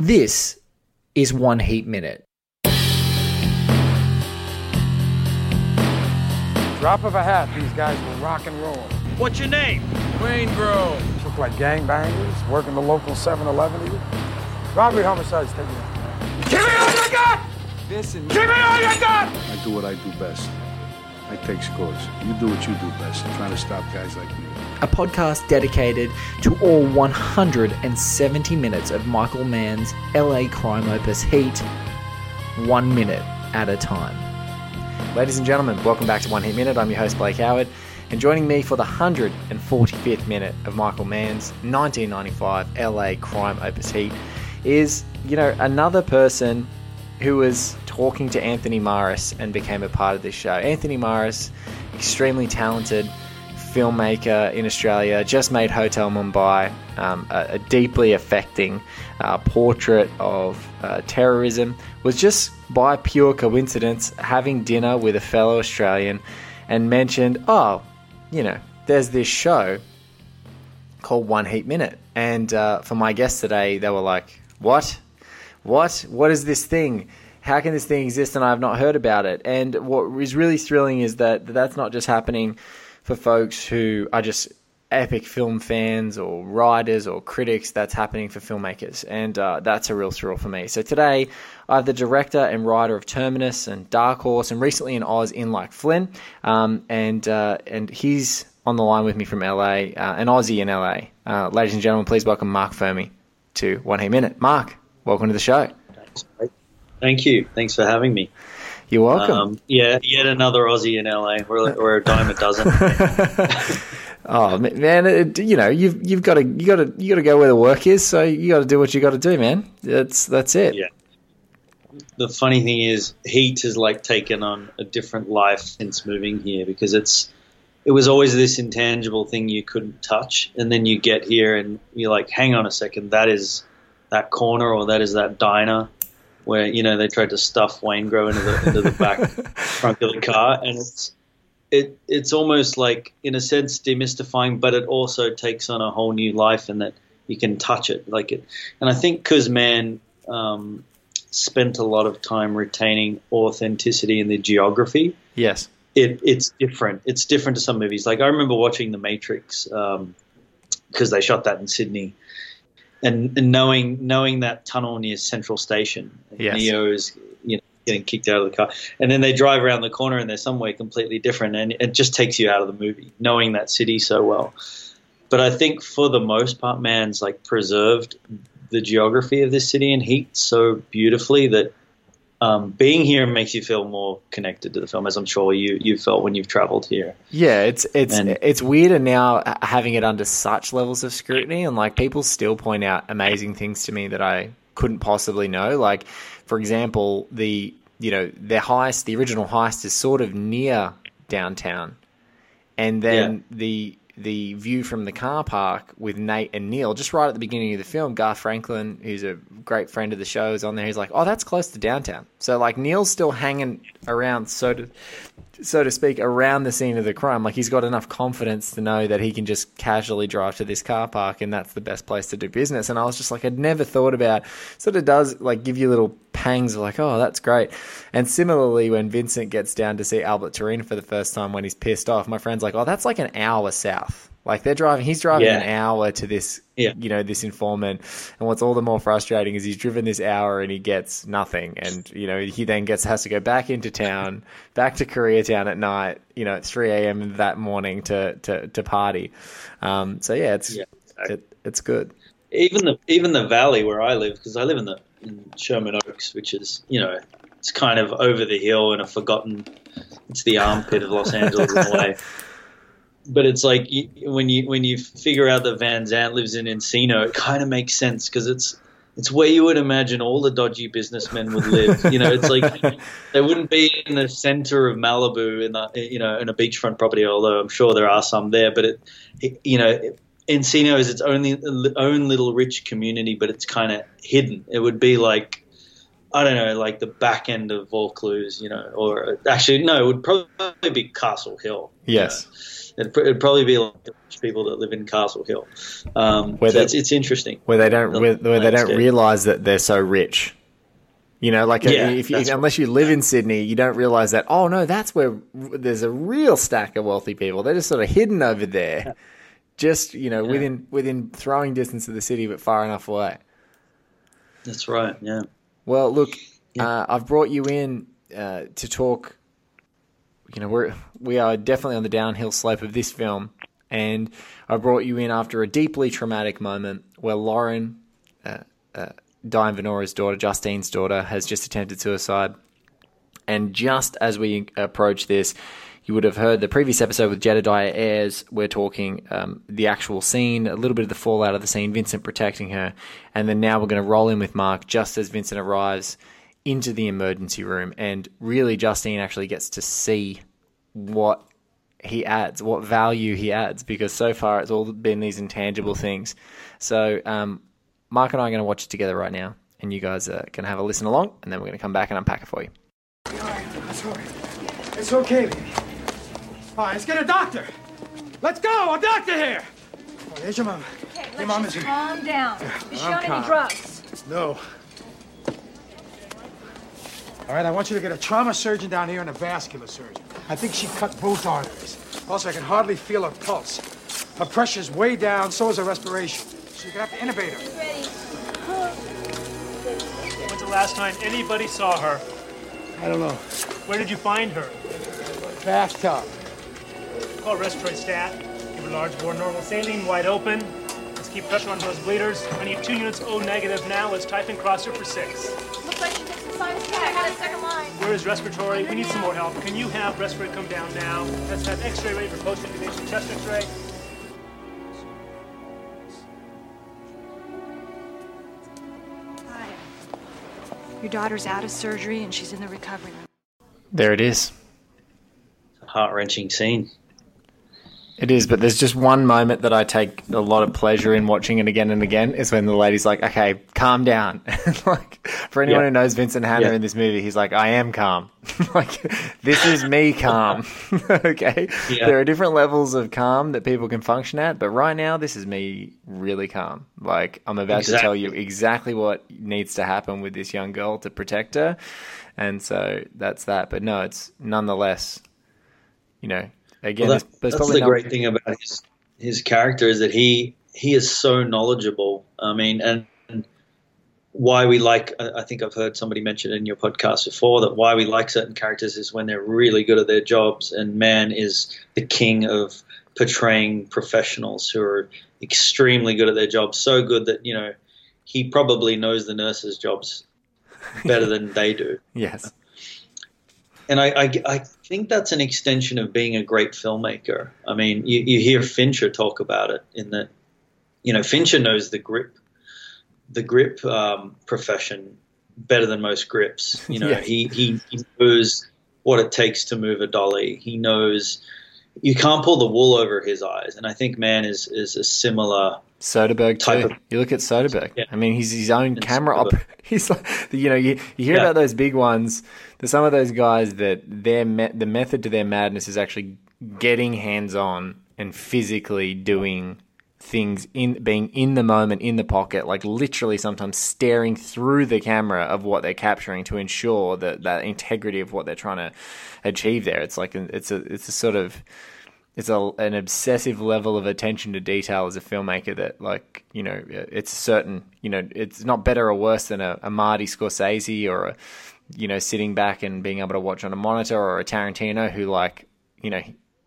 This is One Heat Minute. Drop of a hat, these guys will rock and roll. What's your name? Wayne Grove. Look like gangbangers, working the local 7-Eleven here. Robbery, homicides, take it. Give me all you got! This and Give me all you got! I do what I do best. I take scores. You do what you do best. Trying to stop guys like me. A podcast dedicated to all 170 minutes of Michael Mann's LA crime opus Heat, one minute at a time. Ladies and gentlemen, welcome back to One Heat Minute. I'm your host, Blake Howard, and joining me for the 145th minute of Michael Mann's 1995 LA crime opus Heat is, you know, another person who was talking to Anthony Maras and became a part of this show. Anthony Maras, extremely talented filmmaker in Australia, just made Hotel Mumbai, um, a, a deeply affecting uh, portrait of uh, terrorism, was just by pure coincidence having dinner with a fellow Australian and mentioned, oh, you know, there's this show called One Heat Minute. And uh, for my guests today, they were like, what? What? What is this thing? How can this thing exist and I have not heard about it? And what is really thrilling is that that's not just happening for folks who are just epic film fans or writers or critics, that's happening for filmmakers. And uh, that's a real thrill for me. So today, I have the director and writer of Terminus and Dark Horse, and recently in Oz in Like Flynn. Um, and, uh, and he's on the line with me from LA, uh, an Aussie in LA. Uh, ladies and gentlemen, please welcome Marc Furmie to One Heat Minute. Marc, welcome to the show. Thank you. Thanks for having me. You're welcome. Um, yeah, yet another Aussie in LA. We're, we're a dime a dozen. Oh man, it, you know you've you've got to you got to you got to go where the work is. So you got to do what you got to do, man. That's that's it. Yeah. the funny thing is, Heat has like taken on a different life since moving here because it's it was always this intangible thing you couldn't touch, and then you get here and you're like, hang on a second, that is that corner or that is that diner where you know they tried to stuff Waingro into the into the back trunk of the car, and it's it it's almost like in a sense demystifying, but it also takes on a whole new life, and that you can touch it like it. And I think because Mann um, spent a lot of time retaining authenticity in the geography, Yes. it it's different. It's different to some movies. Like I remember watching The Matrix because they shot that in Sydney, and, and knowing knowing that tunnel near Central Station, Yes. Neo is you know getting kicked out of the car, and then they drive around the corner and they're somewhere completely different, and it just takes you out of the movie knowing that city so well. But I think for the most part, Mann's like preserved the geography of this city and heat so beautifully that um, being here makes you feel more connected to the film, as I'm sure you you felt when you've travelled here. Yeah, it's it's And- it's weirder now having it under such levels of scrutiny, and like people still point out amazing things to me that I couldn't possibly know. Like, for example, the you know their heist, the original heist, is sort of near downtown, and then the the view from the car park with Nate and Neil, just right at the beginning of the film, Garth Franklin, who's a great friend of the show, is on there. He's like, "Oh, that's close to downtown." So like Neil's still hanging around, so to so to speak, around the scene of the crime. Like he's got enough confidence to know that he can just casually drive to this car park and that's the best place to do business. And I was just like, I'd never thought about. Sort of does like give you little pangs of like, oh, that's great. And similarly, when Vincent gets down to see Albert Torena for the first time when he's pissed off, my friend's like, oh, that's like an hour south. Like they're driving, he's driving Yeah. an hour to this, Yeah. you know, this informant. And what's all the more frustrating is he's driven this hour and he gets nothing. And, you know, he then gets, has to go back into town, back to Koreatown at night, you know, at 3 a.m. that morning to, to, to party. Um, so yeah, it's, Yeah, exactly. it, it's good. Even the even the valley where I live, because I live in the in Sherman Oaks, which is you know it's kind of over the hill and a forgotten. It's the armpit of Los Angeles in a way. But it's like you, when you when you figure out that Van Zant lives in Encino, it kind of makes sense because it's it's where you would imagine all the dodgy businessmen would live. You know, it's like they wouldn't be in the center of Malibu in the you know in a beachfront property. Although I'm sure there are some there, but it, it you know. Encino is its only own little rich community, but it's kind of hidden. It would be like I don't know, like the back end of Vaucluse, you know, or actually no, it would probably be Castle Hill. you Yes. know. It'd, it'd probably be like the rich people that live in Castle Hill. Um, Where so they- it's, it's interesting. where they don't The where, where they don't realize that they're so rich. You know, like Yeah, if you, unless you live in Sydney, you don't realize that. Oh no, that's where r- there's a real stack of wealthy people. They're just sort of hidden over there, just you know, within within throwing distance of the city, but far enough away. That's right. Yeah. Well, look, uh, I've brought you in uh, to talk. You know, we're we are definitely on the downhill slope of this film, and I brought you in after a deeply traumatic moment where Lauren, uh, uh, Diane Venora's daughter, Justine's daughter, has just attempted suicide. And just as we approach this, you would have heard the previous episode with Jedediah Ayres. We're talking um, the actual scene, a little bit of the fallout of the scene, Vincent protecting her. And then now we're going to roll in with Marc just as Vincent arrives into the emergency room. And really, Justine actually gets to see what he adds, what value he adds, because so far it's all been these intangible things. So, um, Marc and I are going to watch it together right now. And you guys are going to have a listen along, and then we're going to come back and unpack it for you. It's okay. Baby. All right, let's get a doctor. Let's go, a doctor here. Oh, there's your mom. Okay, Your let's mom just is- calm down. Is she I'm on calm. any drugs? No. All right, I want you to get a trauma surgeon down here and a vascular surgeon. I think she cut both arteries. Also, I can hardly feel her pulse. Her pressure's way down, so is her respiration. So you're gonna have to intubate her. Ready. When's the last time anybody saw her? I don't know. Where did you find her? Bathtub. Call respiratory stat. Give a large bore normal saline wide open. Let's keep pressure on those bleeders. I need two units O negative now. Let's type in crosser for six. Looks like she took some sinus care. I got a second line. Where is respiratory? We need some more help. Can you have respiratory come down now? Let's have x-ray ready for post-intubation chest x-ray. Hi. Your daughter's out of surgery and she's in the recovery room. There it is. It's a heart wrenching scene. It is, but there's just one moment that I take a lot of pleasure in watching it again and again is when the lady's like, "Okay, calm down." like for anyone Yeah. who knows Vincent Hanna Yeah. in this movie, he's like, "I am calm." like this is me calm. okay, Yeah. there are different levels of calm that people can function at, but right now this is me really calm. Like I'm about to tell you Exactly. exactly what needs to happen with this young girl to protect her, and so that's that. But no, it's nonetheless, you know. Again, Well, that- that's the great thing about his his character is that he he is so knowledgeable. I mean, and and why we like I think I've heard somebody mention in your podcast before that why we like certain characters is when they're really good at their jobs. And Mann is the king of portraying professionals who are extremely good at their jobs, so good that you know he probably knows the nurses' jobs better than they do Yes. And I, I, I think that's an extension of being a great filmmaker. I mean, you, you hear Fincher talk about it in that, you know, Fincher knows the grip, the grip um, profession better than most grips. You know, Yeah. he, he he knows what it takes to move a dolly. He knows you can't pull the wool over his eyes, and I think Mann is is a similar. Soderbergh type too. of- you look at Soderbergh. Yeah. I mean, he's his own And camera op. He's like, you know, you, you hear Yeah. about those big ones. There's some of those guys that their me- the method to their madness is actually getting hands on and physically doing things in being in the moment in the pocket like literally sometimes staring through the camera of what they're capturing to ensure that that integrity of what they're trying to achieve there. It's like it's a it's a sort of it's a, an obsessive level of attention to detail as a filmmaker that like you know it's certain you know it's not better or worse than a, a Marty Scorsese or a you know sitting back and being able to watch on a monitor or a Tarantino who like you know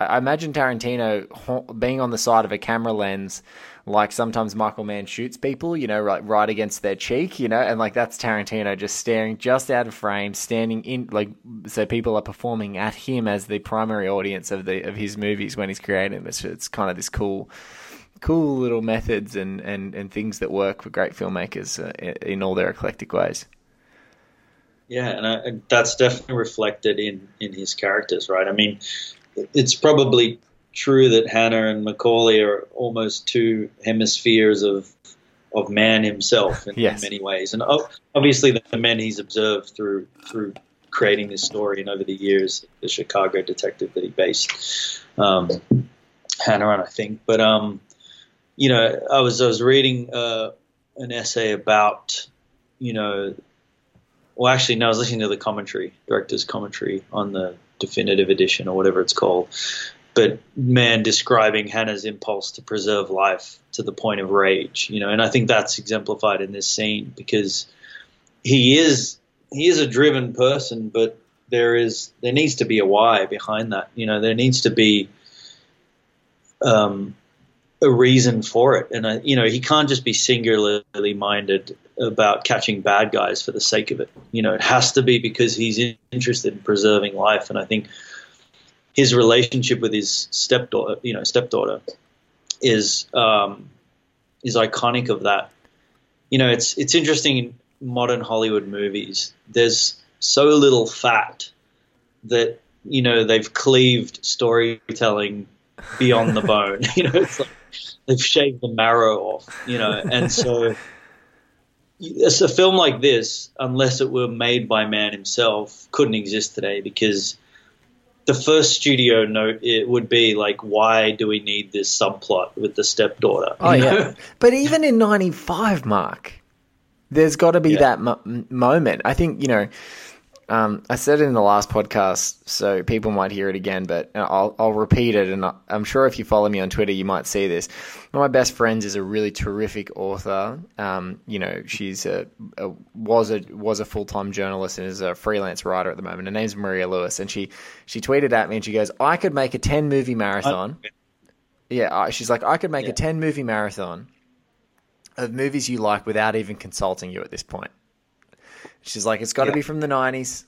I imagine Tarantino being on the side of a camera lens like sometimes Michael Mann shoots people you know right right against their cheek you know and like that's Tarantino just staring just out of frame standing in like so people are performing at him as the primary audience of the of his movies when he's creating this it's kind of this cool cool little methods and and and things that work for great filmmakers uh, in, all their eclectic ways Yeah, and, I, and that's definitely reflected in in his characters, right? I mean, it's probably true that Hannah and McCauley are almost two hemispheres of of Mann himself in, Yes. in many ways, and obviously the men he's observed through through creating this story and over the years, the Chicago detective that he based um, Hannah on, I think. But um, you know, I was I was reading uh, an essay about you know, well, actually, no, I was listening to the commentary, director's commentary on the definitive edition or whatever it's called. But Mann, describing Hannah's impulse to preserve life to the point of rage, you know, and I think that's exemplified in this scene because he is he is a driven person, but there is there needs to be a why behind that. You know, there needs to be um, a reason for it, and I, you know, he can't just be singularly minded about catching bad guys for the sake of it. You know, it has to be because he's interested in preserving life, and I think his relationship with his stepdaughter, you know, stepdaughter, is um, is iconic of that. You know, it's it's interesting in modern Hollywood movies. There's so little fat that you know they've cleaved storytelling beyond the bone. you know, it's like they've shaved the marrow off. You know, and so it's a film like this, unless it were made by Mann himself, couldn't exist today because the first studio note it would be like, why do we need this subplot with the stepdaughter? Oh You know? yeah, but even in '95, Marc, there's got to be Yeah. that mo- moment. I think you know. Um, I said it in the last podcast, so people might hear it again, but I'll, I'll repeat it. And I'm sure if you follow me on Twitter, you might see this. One of my best friends is a really terrific author. Um, you know, she's a, a was a was a full time journalist and is a freelance writer at the moment. Her name's Maria Lewis, and she she tweeted at me and she goes, "I could make a ten movie marathon." Yeah, she's like, I could make a 10 movie marathon of movies you like without even consulting you at this point. She's like, it's got to Yeah. be from the 90s.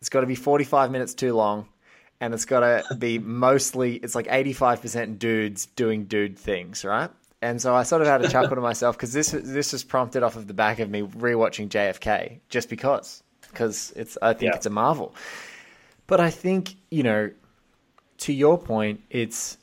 It's got to be 45 minutes too long. And it's got to be mostly, it's like 85% dudes doing dude things, right? And so I sort of had a chuckle to myself because this this was prompted off of the back of me rewatching JFK just because because it's I think Yeah. it's a marvel. But I think you know, to your point, it's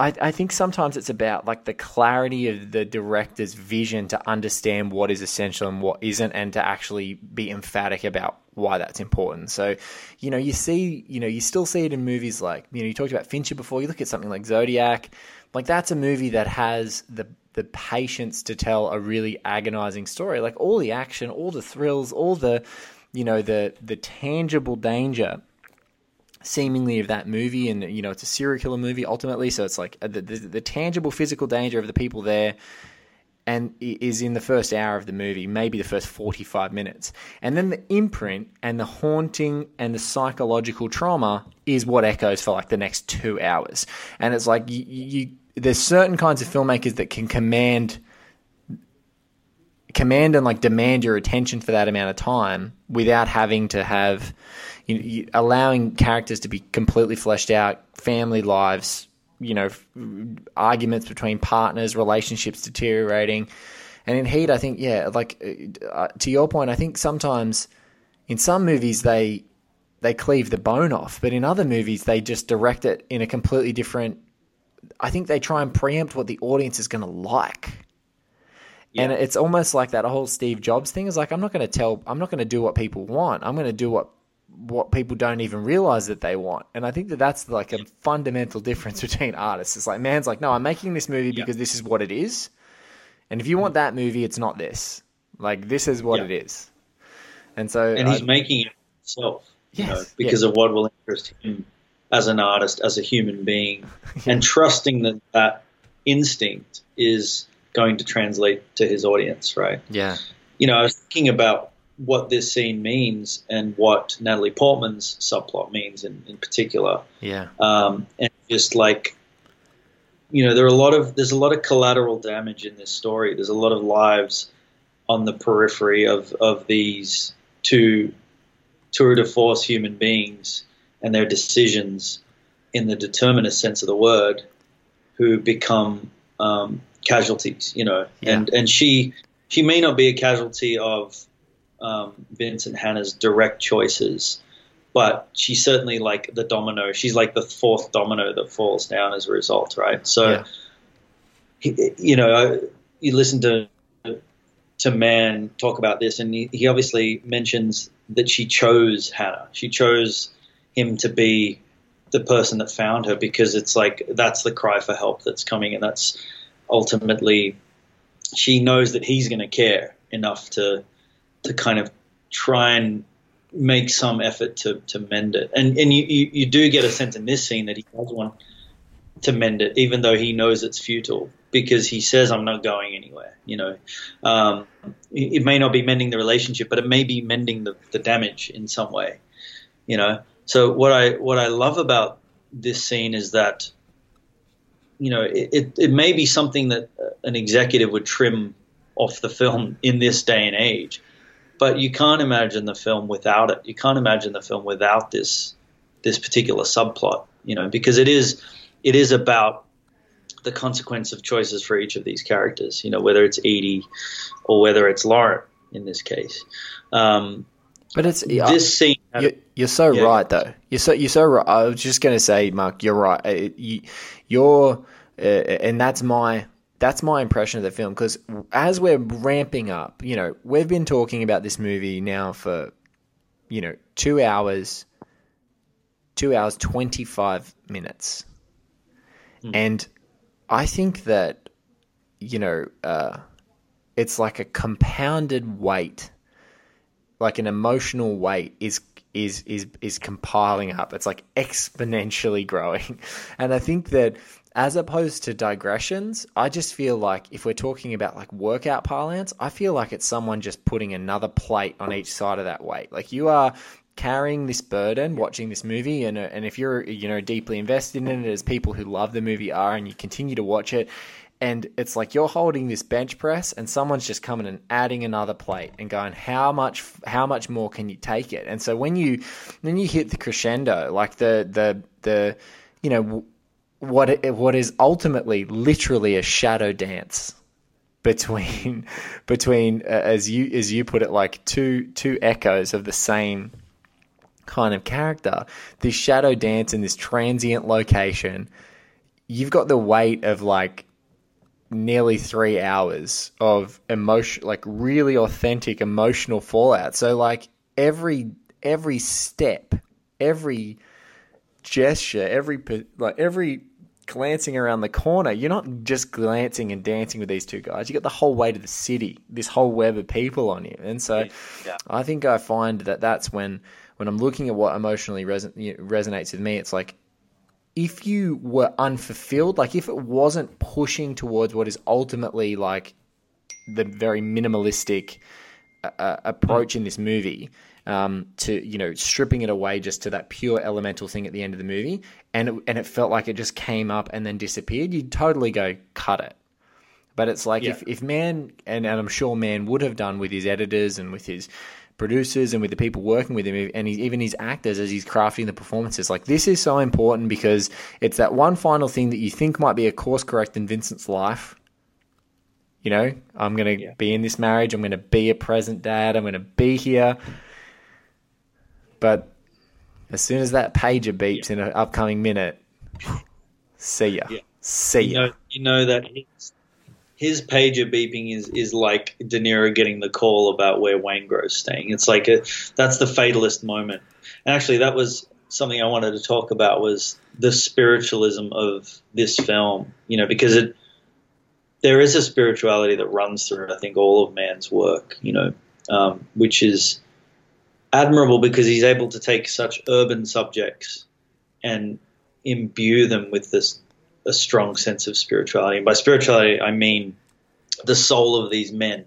I, I think sometimes it's about like the clarity of the director's vision to understand what is essential and what isn't, and to actually be emphatic about why that's important. So, you know, you see, you know, you still see it in movies like, you know, you talked about Fincher before. You look at something like Zodiac, like that's a movie that has the the patience to tell a really agonizing story. Like all the action, all the thrills, all the, you know, the the tangible danger seemingly of that movie and you know it's a serial killer movie ultimately so it's like uh, the, the, the tangible physical danger of the people there and is in the first hour of the movie maybe the first 45 minutes. And then the imprint and the haunting and the psychological trauma is what echoes for like the next two hours. And it's like you, you there's certain kinds of filmmakers that can command command and like demand your attention for that amount of time without having to have you, you allowing characters to be completely fleshed out family lives you know f- arguments between partners relationships deteriorating. And in heat i think yeah like uh, to your point i think sometimes in some movies they they cleave the bone off but in other movies they just direct it in a completely different i think they try and preempt what the audience is going to like and it's almost like that whole Steve Jobs thing is like I'm not going to tell I'm not going to do what people want. I'm going to do what what people don't even realize that they want. And I think that that's like a fundamental difference between artists. It's like Mann's like, "No, I'm making this movie because this is what it is." And if you want that movie, it's not this. Like this is what Yeah. it is. And so and he's I- making it himself, you know, Yes, because of what will interest him as an artist, as a human being, and trusting that that instinct is going to translate to his audience, right? yeah. You know, I was thinking about what this scene means and what Natalie Portman's subplot means in, in particular, Yeah. um, and just like you know there are a lot of there's a lot of collateral damage in this story there's a lot of lives on the periphery of of these two tour de force human beings and their decisions in the determinist sense of the word who become um, casualties you know Yeah. and and she she may not be a casualty of um, Vincent Hannah's direct choices but she's certainly like the domino. She's like the fourth domino that falls down as a result, right? So Yeah. he, you know, you listen to to Mann talk about this, and he, he obviously mentions that she chose Hannah. She chose him to be the person that found her because it's like that's the cry for help that's coming, and that's ultimately she knows that he's going to care enough to to kind of try and make some effort to, to mend it. And and you, you, you do get a sense in this scene that he does want to mend it, even though he knows it's futile because he says, "I'm not going anywhere." You know, um, it may not be mending the relationship, but it may be mending the, the damage in some way. You know, so what I what I love about this scene is that you know it, it, it may be something that an executive would trim off the film in this day and age, but you can't imagine the film without it. You can't imagine the film without this this particular subplot. You know, because it is it is about the consequence of choices for each of these characters. You know, whether it's Edie or whether it's Lauren in this case. Um, but it's this scene. You're, you're so yeah. right, though. You're so you're so right. I was just going to say, Marc, you're right. You, you're, uh, and that's my that's my impression of the film because as we're ramping up, you know, we've been talking about this movie now for, you know, two hours, two hours twenty five minutes, mm. and I think that, you know, uh, it's like a compounded weight, like an emotional weight is is is is compiling up. It's like exponentially growing, and I think that as opposed to digressions, I just feel like if we're talking about like workout parlance, I feel like it's someone just putting another plate on each side of that weight. Like you are carrying this burden watching this movie and uh, and if you're you know deeply invested in it as people who love the movie are and you continue to watch it and it's like you're holding this bench press and someone's just coming and adding another plate and going how much how much more can you take it? And so when you when you hit the crescendo like the the the you know what what is ultimately literally a shadow dance between between uh, as you as you put it like two two echoes of the same kind of character this shadow dance in this transient location you've got the weight of like nearly 3 hours of emotion like really authentic emotional fallout so like every every step every gesture every like every glancing around the corner, you're not just glancing and dancing with these two guys. You got the whole weight of the city, this whole web of people on you, and so yeah. I think I find that that's when when I'm looking at what emotionally reson- resonates with me. It's like if you were unfulfilled, like if it wasn't pushing towards what is ultimately like the very minimalistic uh, uh approach in this movie um, to you know stripping it away just to that pure elemental thing at the end of the movie, and it, and it felt like it just came up and then disappeared. You'd totally go cut it. But it's like yeah. if, if Mann and, and I'm sure Mann would have done with his editors and with his producers and with the people working with him and even his actors as he's crafting the performances. Like this is so important because it's that one final thing that you think might be a course correct in Vincent's life. You know, I'm going to yeah. be in this marriage. I'm going to be a present dad. I'm going to be here. But as soon as that pager beeps in an upcoming minute, see ya. Yeah. See ya. You know, you know that his, pager beeping is, is like De Niro getting the call about where Waingro's staying. It's like a, that's the fatalist moment. And actually, that was something I wanted to talk about was the spiritualism of this film. You know, because it there is a spirituality that runs through, I think, all of Mann's work. You know, um, which is admirable because he's able to take such urban subjects and imbue them with this a strong sense of spirituality. And by spirituality, I mean the soul of these men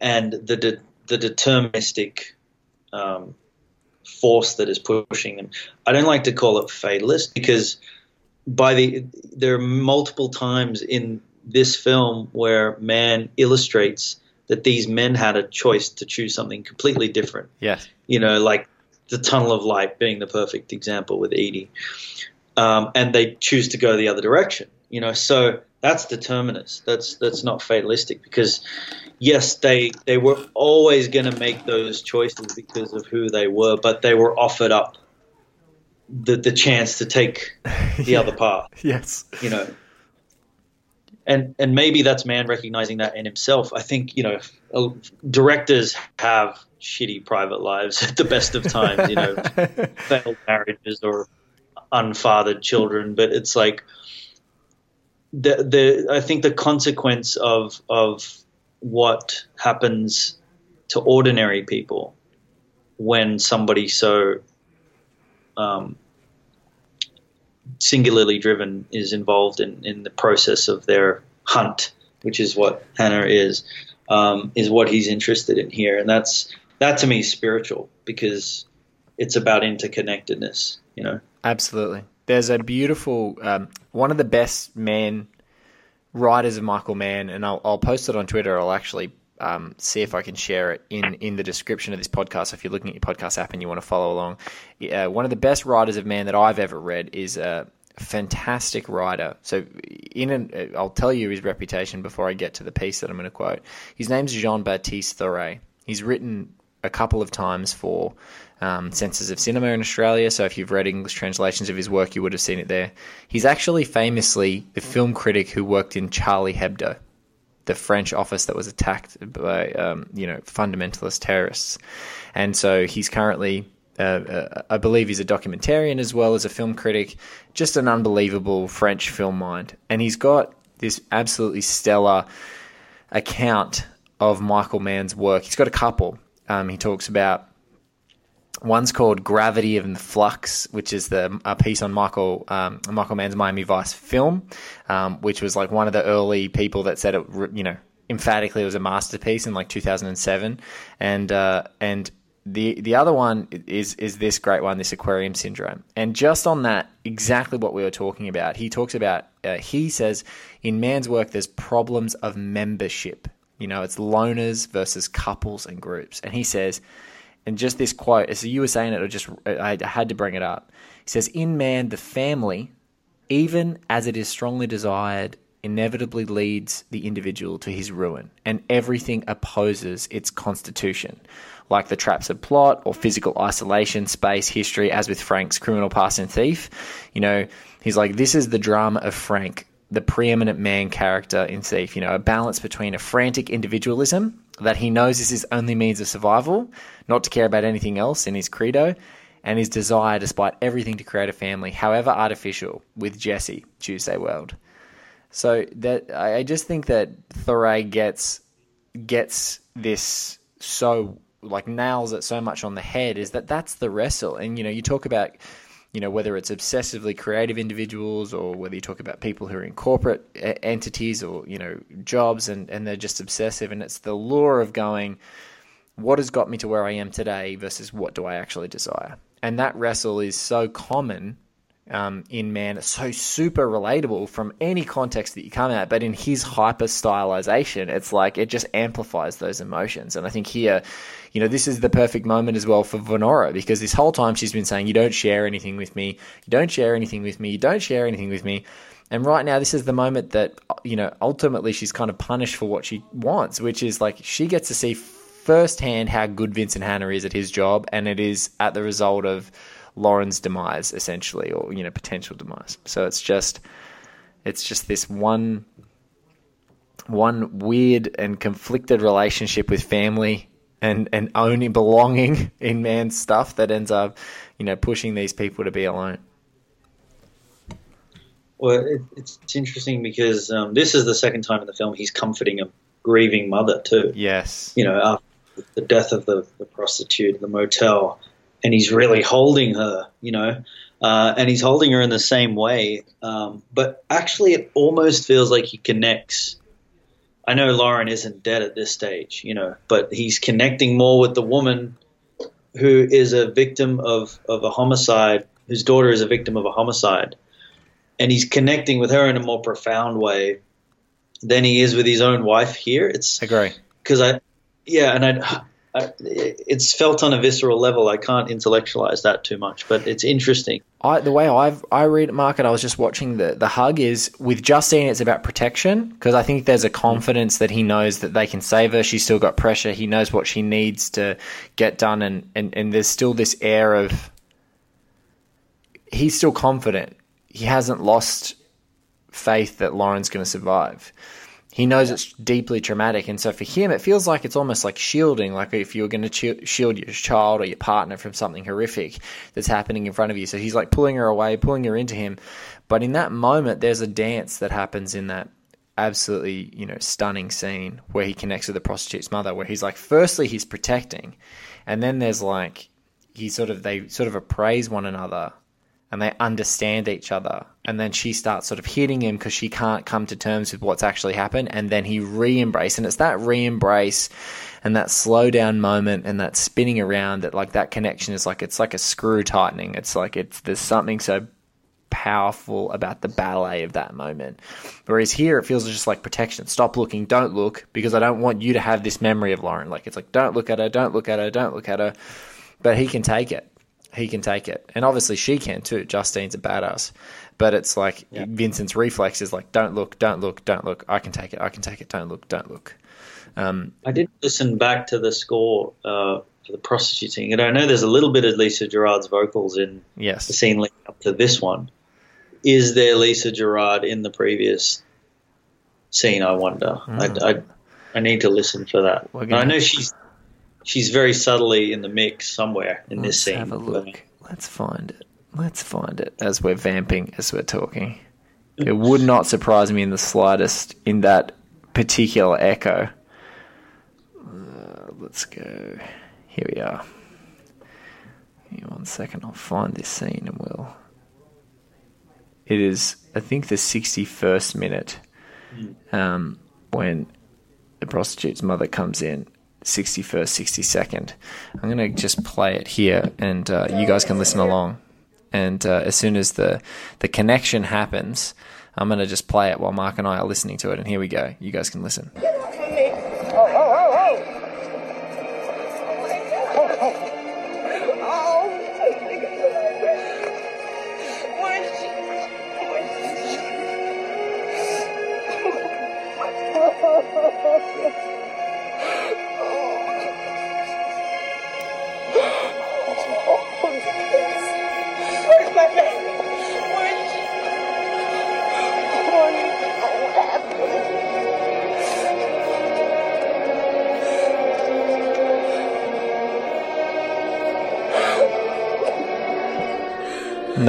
and the de- the deterministic um, force that is pushing them. I don't like to call it fatalist because by the there are multiple times in this film where Mann illustrates that these men had a choice to choose something completely different. Yes. You know, like the tunnel of light being the perfect example with Edie. Um, and they choose to go the other direction. You know, so that's determinist. That's that's not fatalistic because yes, they they were always going to make those choices because of who they were, but they were offered up the the chance to take the yeah. other path. Yes, you know. and and maybe that's Mann recognizing that in himself. I think you know uh, directors have shitty private lives at the best of times, you know, failed marriages or unfathered children, but it's like the the I think the consequence of of what happens to ordinary people when somebody so um, singularly driven is involved in, in the process of their hunt, which is what Hannah is, um, is what he's interested in here, and that's that to me is spiritual because it's about interconnectedness, you know. Absolutely. There's a beautiful um, one of the best man writers of Michael Mann, and I'll, I'll post it on Twitter. I'll actually um, see if I can share it in, in the description of this podcast. If you're looking at your podcast app and you want to follow along, uh, one of the best writers of Mann that I've ever read is a fantastic writer. So, in an, uh, I'll tell you his reputation before I get to the piece that I'm going to quote. His name's Jean Baptiste Thoret. He's written a couple of times for um, Senses of Cinema in Australia. So if you've read English translations of his work, you would have seen it there. He's actually famously the film critic who worked in Charlie Hebdo, the French office that was attacked by um, you know fundamentalist terrorists, and so he's currently. Uh, uh, I believe he's a documentarian as well as a film critic, just an unbelievable French film mind. And he's got this absolutely stellar account of Michael Mann's work. He's got a couple. Um, he talks about One's called Gravity the Flux, which is the a piece on Michael um, Michael Mann's Miami Vice film, um, which was like one of the early people that said it, you know, emphatically it was a masterpiece in like 2007, and uh, and the the other one is is this great one, this Aquarium Syndrome, and just on that, exactly what we were talking about. He talks about uh, he says in Mann's work there's problems of membership. You know, it's loners versus couples and groups, and he says and just this quote, as you were saying it, I just I had to bring it up. He says, "In Mann, the family, even as it is strongly desired, inevitably leads the individual to his ruin, and everything opposes its constitution." Like the traps of plot or physical isolation, space, history, as with Frank's criminal past and thief. You know, he's like, this is the drama of Frank, the preeminent Mann character in Thief. You know, a balance between a frantic individualism that he knows is his only means of survival, not to care about anything else in his credo, and his desire, despite everything, to create a family, however artificial, with Jesse, Tuesday Weld. So that I just think that Thoret gets gets this so like nails it so much on the head is that that's the wrestle, and you know you talk about you know, whether it's obsessively creative individuals or whether you talk about people who are in corporate entities or, you know, jobs and, and they're just obsessive. And it's the lure of going, what has got me to where I am today versus what do I actually desire? And that wrestle is so common um, in Mann. So super relatable from any context that you come at, but in his hyper stylization, it's like it just amplifies those emotions. And I think here, you know, this is the perfect moment as well for Venora because this whole time she's been saying, You don't share anything with me, you don't share anything with me, you don't share anything with me. And right now, this is the moment that, you know, ultimately she's kind of punished for what she wants, which is like she gets to see firsthand how good Vincent Hanna is at his job, and it is at the result of Lauren's demise, essentially, or you know, potential demise. So it's just, it's just this one, one weird and conflicted relationship with family and and owning belonging in Mann's stuff that ends up, you know, pushing these people to be alone. Well, it, it's, it's interesting because um, this is the second time in the film he's comforting a grieving mother too. Yes, you know, after the death of the, the prostitute, the motel, and he's really holding her, you know, uh, and he's holding her in the same way. Um, but actually, it almost feels like he connects. I know Lauren isn't dead at this stage, you know, but he's connecting more with the woman who is a victim of, of a homicide, whose daughter is a victim of a homicide. And he's connecting with her in a more profound way than he is with his own wife here. It's I agree because I, yeah, and I, Uh, it's felt on a visceral level. I can't intellectualize that too much, but it's interesting. I, the way I've, I read it, Marc, and I was just watching the, the hug is with Justine, it's about protection because I think there's a confidence that he knows that they can save her. She's still got pressure. He knows what she needs to get done, and, and, and there's still this air of he's still confident. He hasn't lost faith that Lauren's going to survive. He knows it's deeply traumatic, and so for him, it feels like it's almost like shielding, like if you're going to shield your child or your partner from something horrific that's happening in front of you. So he's like pulling her away, pulling her into him. But in that moment, there's a dance that happens in that absolutely, you know, stunning scene where he connects with the prostitute's mother, where he's like, firstly, he's protecting, and then there's like, he sort of, they sort of appraise one another and they understand each other. And then she starts sort of hitting him because she can't come to terms with what's actually happened. And then he re embrace. And it's that re embrace and that slow down moment and that spinning around that, like, that connection is like, it's like a screw tightening. It's like, it's, there's something so powerful about the ballet of that moment. Whereas here, it feels just like protection. Stop looking, don't look, because I don't want you to have this memory of Lauren. Like, it's like, don't look at her, don't look at her, don't look at her. But he can take it he can take it, and obviously she can too. Justine's a badass, but it's like yeah. Vincent's reflex is like, "Don't look, don't look, don't look. I can take it. I can take it. Don't look, don't look." Um, I did listen back to the score uh, for the prostituting, and I know there's a little bit of Lisa Gerrard's vocals in yes. the scene leading up to this one. Is there Lisa Gerrard in the previous scene? I wonder. Mm. I, I, I need to listen for that. I know she's she's very subtly in the mix somewhere in Let's this scene. Have a look. Let's find it. Let's find it as we're vamping, as we're talking. It would not surprise me in the slightest in that particular echo. Uh, let's go. Here we are. One second. I'll find this scene and we'll. It is, I think, the 61st minute hmm. um, when the prostitute's mother comes in 61st, 62nd. I'm going to just play it here and uh, you guys can listen along. And uh, as soon as the, the connection happens, I'm going to just play it while Marc and I are listening to it. And here we go. You guys can listen.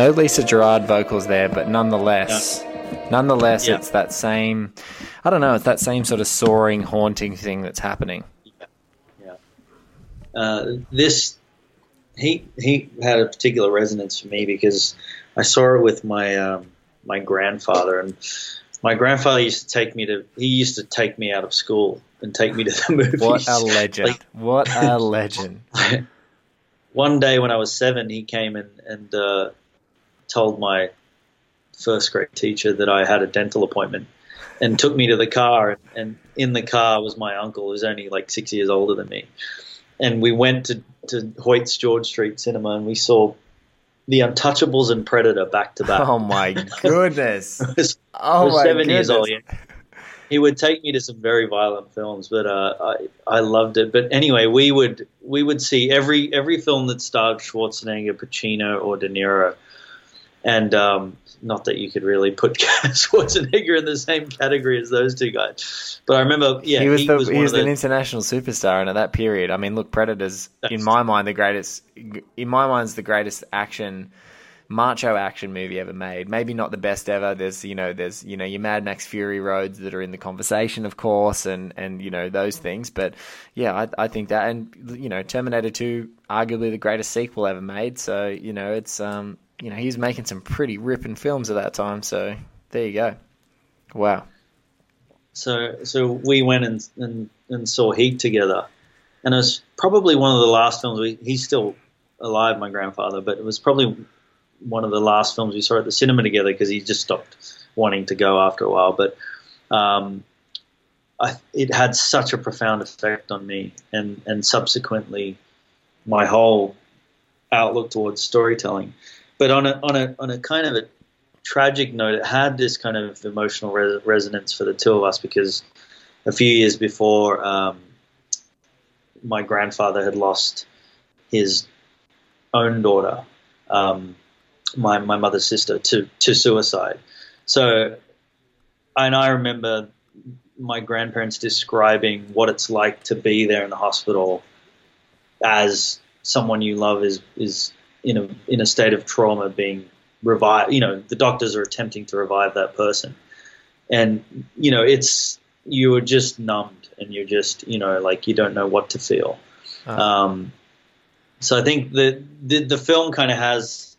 No Lisa Gerrard vocals there, but nonetheless, yeah. nonetheless, yeah. it's that same. I don't know. It's that same sort of soaring, haunting thing that's happening. Yeah. yeah. Uh, this he he had a particular resonance for me because I saw it with my um, my grandfather, and my grandfather used to take me to. He used to take me out of school and take me to the movies. What a legend! like, what a legend! one day when I was seven, he came and and uh, told my first grade teacher that I had a dental appointment and took me to the car. And in the car was my uncle, who's only like six years older than me. And we went to, to Hoyt's George Street Cinema and we saw The Untouchables and Predator back to back. Oh my goodness. was, oh my seven goodness. years old. Yeah. He would take me to some very violent films, but uh, I I loved it. But anyway, we would we would see every every film that starred Schwarzenegger, Pacino, or De Niro and um, not that you could really put Schwarzenegger in the same category as those two guys, but I remember, yeah, he was, he the, was, he was an international superstar, and at that period, I mean, look, Predators, in my mind, the greatest, in my mind, is the greatest action, macho action movie ever made. Maybe not the best ever. There's, you know, there's, you know, your Mad Max Fury Roads that are in the conversation, of course, and and you know those things. But yeah, I, I think that, and you know, Terminator Two, arguably the greatest sequel ever made. So you know, it's um you know, he was making some pretty ripping films at that time. So there you go. Wow. So so we went and and, and saw Heat together, and it was probably one of the last films. We, he's still alive, my grandfather, but it was probably one of the last films we saw at the cinema together because he just stopped wanting to go after a while. But um, I, it had such a profound effect on me, and and subsequently my whole outlook towards storytelling. But on a on a on a kind of a tragic note, it had this kind of emotional res- resonance for the two of us because a few years before, um, my grandfather had lost his own daughter, um, my my mother's sister, to to suicide. So and I remember my grandparents describing what it's like to be there in the hospital as someone you love is is in a in a state of trauma being revived. You know, the doctors are attempting to revive that person, and you know, it's you are just numbed and you're just you know like you don't know what to feel. Um, so I think the the, the film kind of has,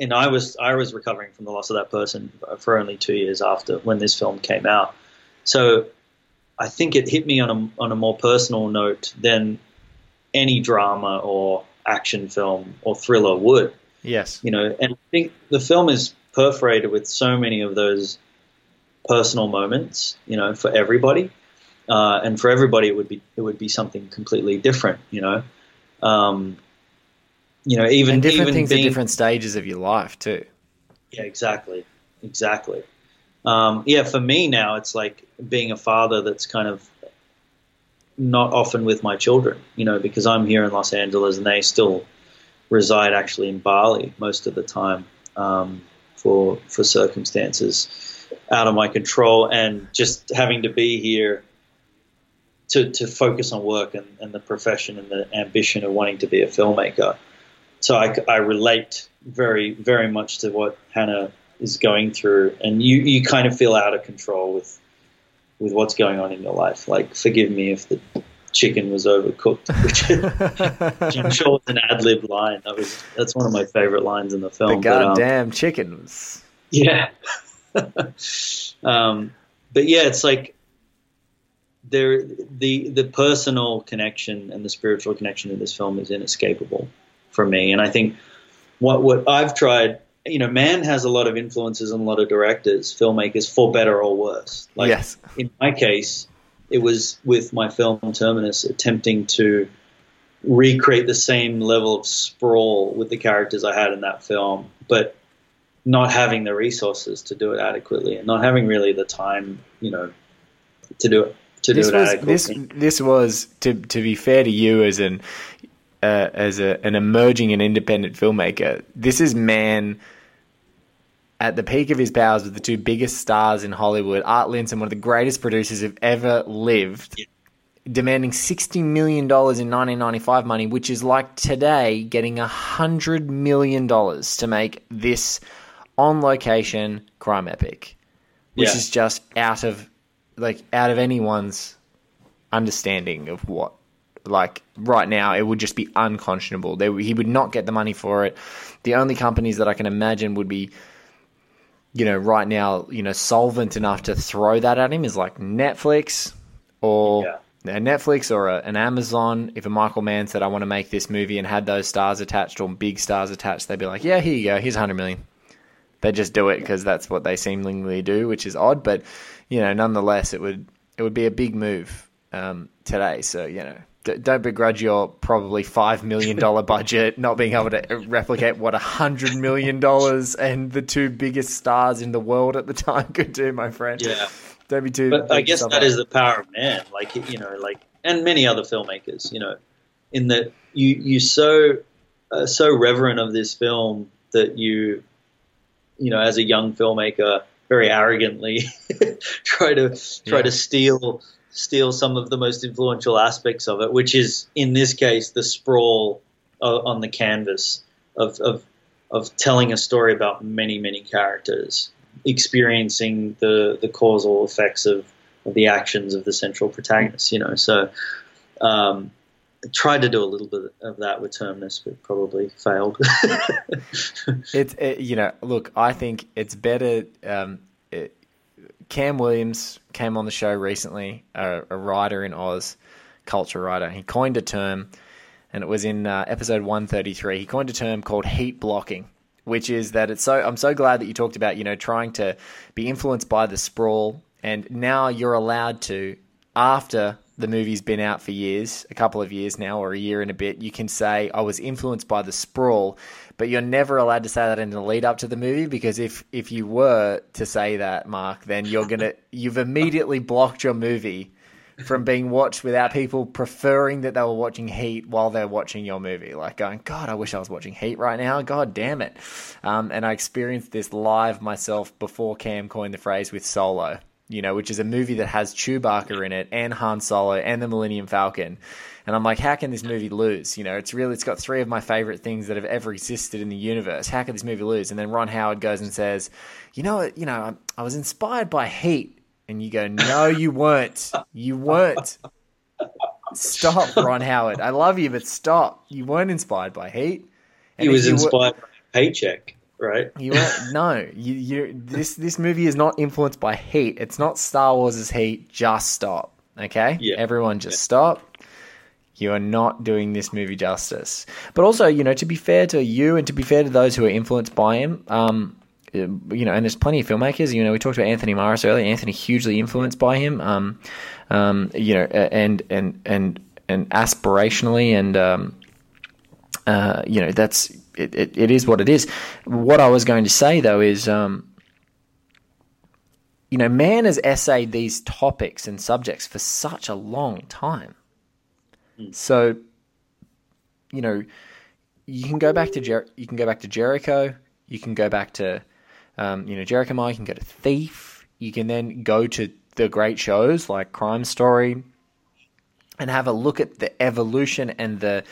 and I was I was recovering from the loss of that person for only two years after when this film came out. So I think it hit me on a on a more personal note than any drama or action film or thriller would. Yes. You know, and I think the film is perforated with so many of those personal moments. You know, for everybody, uh, and for everybody, it would be it would be something completely different. You know, um, you know, even and different even things being, at different stages of your life too. yeah, exactly, exactly. Um, yeah, for me now, it's like being a father that's kind of not often with my children, you know, because I'm here in Los Angeles and they still reside actually in Bali most of the time um, for for circumstances out of my control, and just having to be here to to focus on work and, and the profession and the ambition of wanting to be a filmmaker. So I, I relate very very much to what Hannah is going through, and you you kind of feel out of control with with what's going on in your life. Like, forgive me if the chicken was overcooked, which, I'm sure was an ad lib line. That was that's one of my favorite lines in the film. The but, um, goddamn chickens. yeah. um, but yeah, it's like there the the personal connection and the spiritual connection in this film is inescapable for me. And I think what what I've tried, you know, Mann has a lot of influences and a lot of directors, filmmakers, for better or worse. Like yes. in my case, it was with my film Terminus attempting to recreate the same level of sprawl with the characters I had in that film, but not having the resources to do it adequately and not having really the time, you know, to do it to This do it was adequately. this this was to to be fair to you as an uh, as a, an emerging and independent filmmaker. This is Mann at the peak of his powers with the two biggest stars in Hollywood, Art Linson, one of the greatest producers who've ever lived, demanding $60 million in 1995 money, which is like today getting $100 million to make this on location crime epic, which Yeah. is just out of like out of anyone's understanding of what like right now it would just be unconscionable. They, he would not get the money for it. The only companies that I can imagine would be you know, right now, you know, solvent enough to throw that at him is like Netflix or Yeah. a Netflix or a, an Amazon. If a Michael Mann said, I want to make this movie and had those stars attached or big stars attached, they'd be like, yeah, here you go. Here's 100 million. They just do it because that's what they seemingly do, which is odd. But, you know, nonetheless, it would, it would be a big move um, today. So, you know, d- don't begrudge your probably $5 million budget not being able to replicate what a $100 million and the two biggest stars in the world at the time could do, my friend. Yeah. Don't be too. But I guess that is the power of Mann, like you know, like and many other filmmakers, you know, in that you you so uh, so reverent of this film that you you know as a young filmmaker very arrogantly try to try Yeah. to steal steal some of the most influential aspects of it, which is in this case the sprawl uh, on the canvas of, of of telling a story about many many characters, experiencing the the causal effects of, of the actions of the central protagonist. You know, so. Um, tried to do a little bit of that with Terminus, but probably failed. It's it, you know, look, I think it's better. Um, Cam Williams came on the show recently, a, a writer in Oz, culture writer. He coined a term, and it was in uh, episode one thirty three. He coined a term called heat blocking, which is that it's so. I'm so glad that you talked about you know trying to be influenced by the sprawl, and now you're allowed to after the movie's been out for years, a couple of years now, or a year and a bit, you can say, I was influenced by the sprawl, but you're never allowed to say that in the lead up to the movie because if, if you were to say that, Marc, then you're to, you've immediately blocked your movie from being watched without people preferring that they were watching Heat while they're watching your movie. Like going, God, I wish I was watching Heat right now. God damn it. Um, and I experienced this live myself before Cam coined the phrase with Solo, you know, which is a movie that has Chewbacca in it and Han Solo and the Millennium Falcon. And I'm like, how can this movie lose? You know, it's really, it's got three of my favorite things that have ever existed in the universe. How could this movie lose? And then Ron Howard goes and says, you know, what, you know, I, I was inspired by Heat. And you go, no, you weren't. You weren't. Stop, Ron Howard. I love you, but stop. You weren't inspired by Heat. And he was you were- inspired by paycheck, right? you are, no, you, you. This this movie is not influenced by Heat. It's not Star Wars' Heat. Just stop, okay? Yeah. Everyone, just stop. You are not doing this movie justice. But also, you know, to be fair to you and to be fair to those who are influenced by him, um, you know, and there's plenty of filmmakers. You know, we talked about Anthony Maras earlier. Anthony hugely influenced by him. Um, um, you know, and and and and aspirationally and um, uh, you know that's it, it, it is what it is. What I was going to say though is, um, you know, Mann has essayed these topics and subjects for such a long time. So, you know, you can go back to Jer- you can go back to Jericho. You can go back to, um, you know, Jericho. You can go to Thief. You can then go to the great shows like Crime Story, and have a look at the evolution and the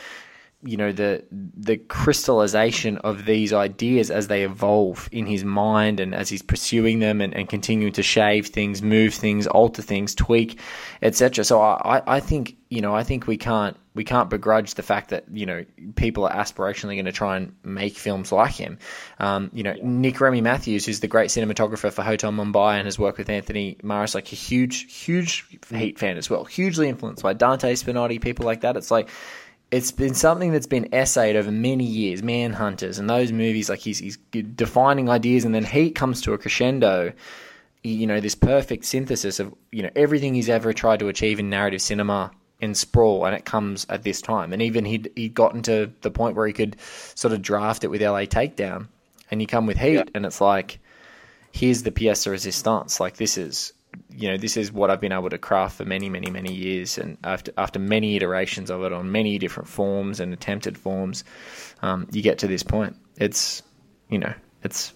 you know the the crystallization of these ideas as they evolve in his mind and as he's pursuing them and, and continuing to shave things, move things, alter things, tweak, etc. So I, I think you know I think we can't we can't begrudge the fact that you know people are aspirationally going to try and make films like him. Um, you know Nick Remy Matthews, who's the great cinematographer for Hotel Mumbai and has worked with Anthony Maras, like a huge huge Heat fan as well, hugely influenced by Dante Spinotti, people like that. It's like it's been something that's been essayed over many years, Manhunters and those movies. Like he's he's defining ideas, and then Heat comes to a crescendo. You know, this perfect synthesis of you know everything he's ever tried to achieve in narrative cinema in sprawl, and it comes at this time. And even he'd he'd gotten to the point where he could sort of draft it with LA Takedown, and you come with Heat, and it's like here's the pièce de résistance. Like this is, you know, this is what I've been able to craft for many, many, many years, and after after many iterations of it on many different forms and attempted forms, um, you get to this point. It's, you know, it's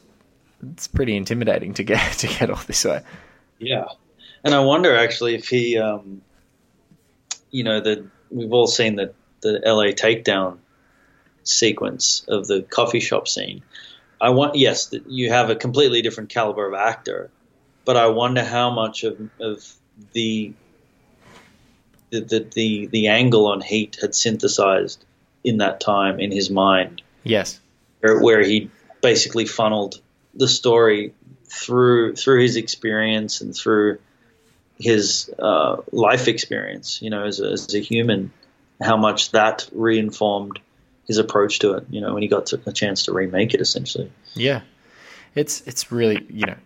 it's pretty intimidating to get to get off this way. Yeah, and I wonder actually if he, um, you know, the we've all seen the the LA takedown sequence of the coffee shop scene. I want yes, that you have a completely different caliber of actor, but I wonder how much of of the the the the, the angle on Heat had synthesized in that time in his mind, Yes. where, where he basically funneled the story through through his experience and through his uh, life experience, you know, as a, as a human, how much that reinformed his approach to it, you know, when he got to, a chance to remake it, essentially. Yeah, it's it's really you know,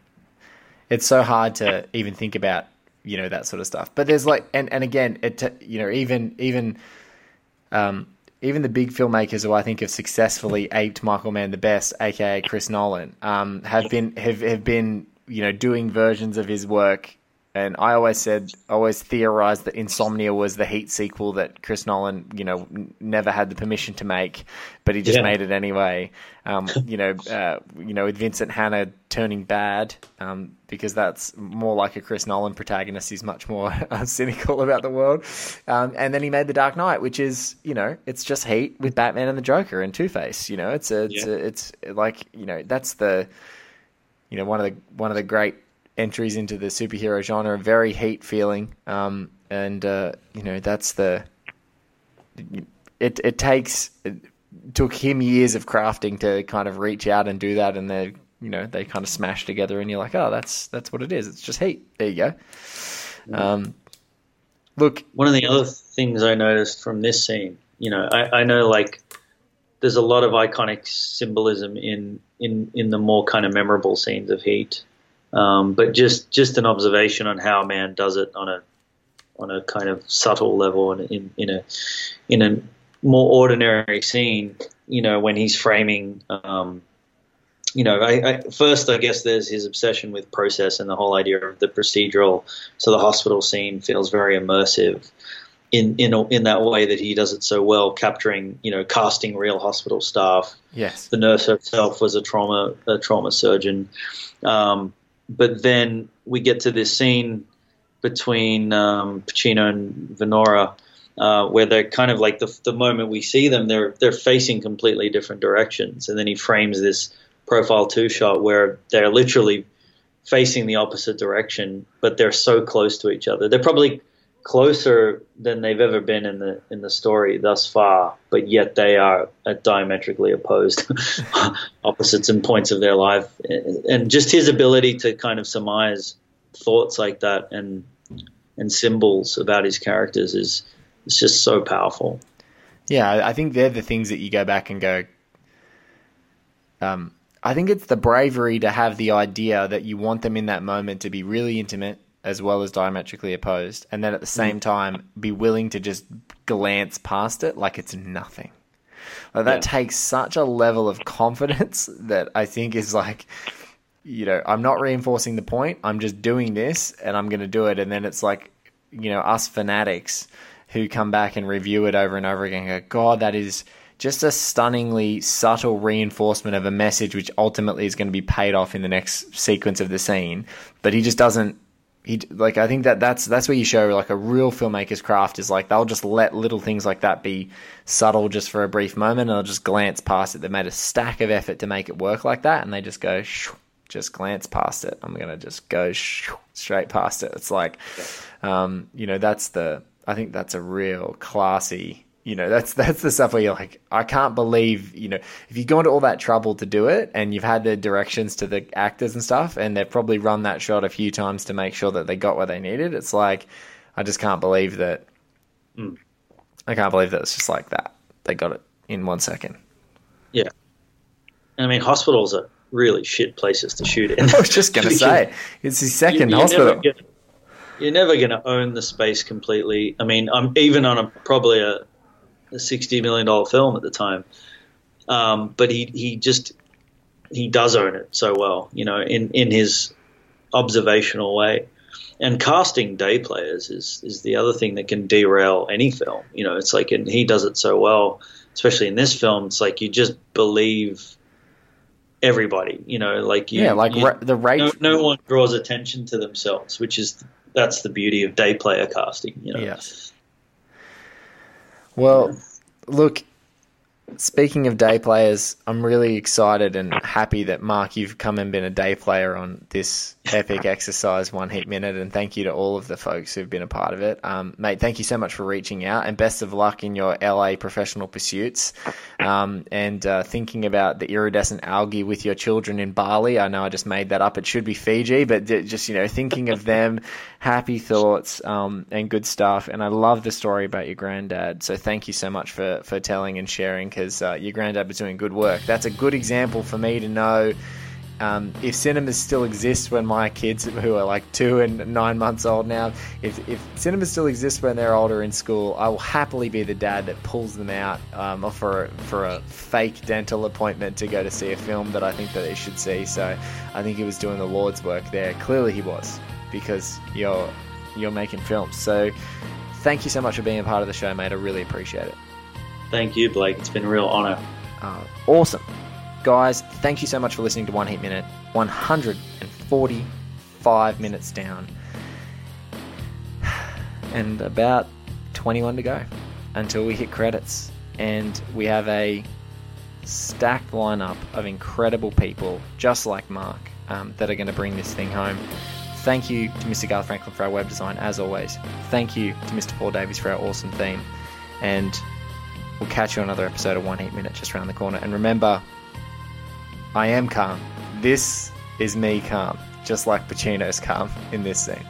it's so hard to even think about you know that sort of stuff. But there's like, and and again, it you know even even um even the big filmmakers who I think have successfully aped Michael Mann the best, aka Chris Nolan, um, have been have have been you know doing versions of his work. And I always said, always theorized that Insomnia was the Heat sequel that Chris Nolan, you know, n- never had the permission to make, but he just Yeah. made it anyway. Um, you know, uh, you know, with Vincent Hanna turning bad, um, because that's more like a Chris Nolan protagonist. He's much more cynical about the world. Um, and then he made The Dark Knight, which is, you know, it's just Heat with Batman and the Joker and Two Face. You know, it's a, it's, Yeah. a, it's like, you know, that's the, you know, one of the one of the great entries into the superhero genre, very Heat feeling. Um, and uh, you know, that's the it it takes it took him years of crafting to kind of reach out and do that and they you know they kind of smash together and you're like oh that's that's what it is. It's just heat there you go. Um look One of the other things I noticed from this scene, you know, I, I know like there's a lot of iconic symbolism in in in the more kind of memorable scenes of Heat, um, but just just an observation on how a Mann does it on a on a kind of subtle level and in in a in a more ordinary scene, you know, when he's framing um, you know, I, I, first I guess there's his obsession with process and the whole idea of the procedural. So the hospital scene feels very immersive in in in that way that he does it so well, capturing you know casting real hospital staff. Yes. The nurse herself was a trauma a trauma surgeon, um, but then we get to this scene between um, Pacino and Venora. Uh, where they're kind of like the, the moment we see them, they're they're facing completely different directions, and then he frames this profile two shot where they're literally facing the opposite direction, but they're so close to each other. They're probably closer than they've ever been in the in the story thus far, but yet they are at diametrically opposed opposites and points of their life. And just his ability to kind of surmise thoughts like that and and symbols about his characters is it's just so powerful. Yeah, I think they're the things that you go back and go. Um, I think it's the bravery to have the idea that you want them in that moment to be really intimate as well as diametrically opposed, and then at the mm. same time be willing to just glance past it like it's nothing. Like that yeah. takes such a level of confidence that I think is like, you know, I'm not reinforcing the point. I'm just doing this and I'm going to do it. And then it's like, you know, us fanatics who come back and review it over and over again go, God, that is just a stunningly subtle reinforcement of a message which ultimately is going to be paid off in the next sequence of the scene. But he just doesn't he like I think that that's that's where you show like a real filmmaker's craft is like they'll just let little things like that be subtle just for a brief moment and they'll just glance past it. They made a stack of effort to make it work like that, and they just go just glance past it. I'm gonna just go straight past it. It's like, um, you know, that's the I think that's a real classy you know that's that's the stuff where you're like i can't believe you know if you go into all that trouble to do it and you've had the directions to the actors and stuff and they've probably run that shot a few times to make sure that they got what they needed it's like i just can't believe that mm. i can't believe that it's just like that. They got it in one second. Yeah. I mean hospitals are really shit places to shoot in. I was just going to say it's his second you, hospital. you're never going to own the space completely. I mean, I'm even on a probably a a sixty million dollar film at the time. Um, but he he just he does own it so well, you know, in in his observational way. And casting day players is is the other thing that can derail any film. You know, it's like and he does it so well, especially in this film. It's like you just believe everybody. You know, like you, yeah, like you, the right. No, no, one draws attention to themselves, which is that's the beauty of day player casting. You know. Yes. Well, look, speaking of day players, I'm really excited and happy that Marc, you've come and been a day player on this epic exercise, one heat minute, and thank you to all of the folks who've been a part of it, um, mate. Thank you so much for reaching out, and best of luck in your LA professional pursuits, um, and uh, thinking about the iridescent algae with your children in Bali. I know I just made that up; it should be Fiji, but just you know, thinking of them, happy thoughts, um, and good stuff. And I love the story about your granddad. So thank you so much for for telling and sharing because uh, your granddad was doing good work. That's a good example for me to know. Um, if cinemas still exist when my kids, who are like two and nine months old now, if, if cinemas still exist when they're older in school, I will happily be the dad that pulls them out um, for for a fake dental appointment to go to see a film that I think that they should see. So I think he was doing the Lord's work there. Clearly he was because you're you're making films. So thank you so much for being a part of the show, mate. I really appreciate it. Thank you, Blake. It's been a real honor. Uh, awesome. Guys, thank you so much for listening to One Heat Minute. 145 minutes down. And about 21 to go until we hit credits. And we have a stacked lineup of incredible people, just like Marc, um, that are going to bring this thing home. Thank you to Mr. Garth Franklin for our web design, as always. Thank you to Mr. Paul Davies for our awesome theme. And We'll catch you on another episode of One Heat Minute just around the corner. And remember, I am calm. This is me calm, just like Pacino's calm in this scene.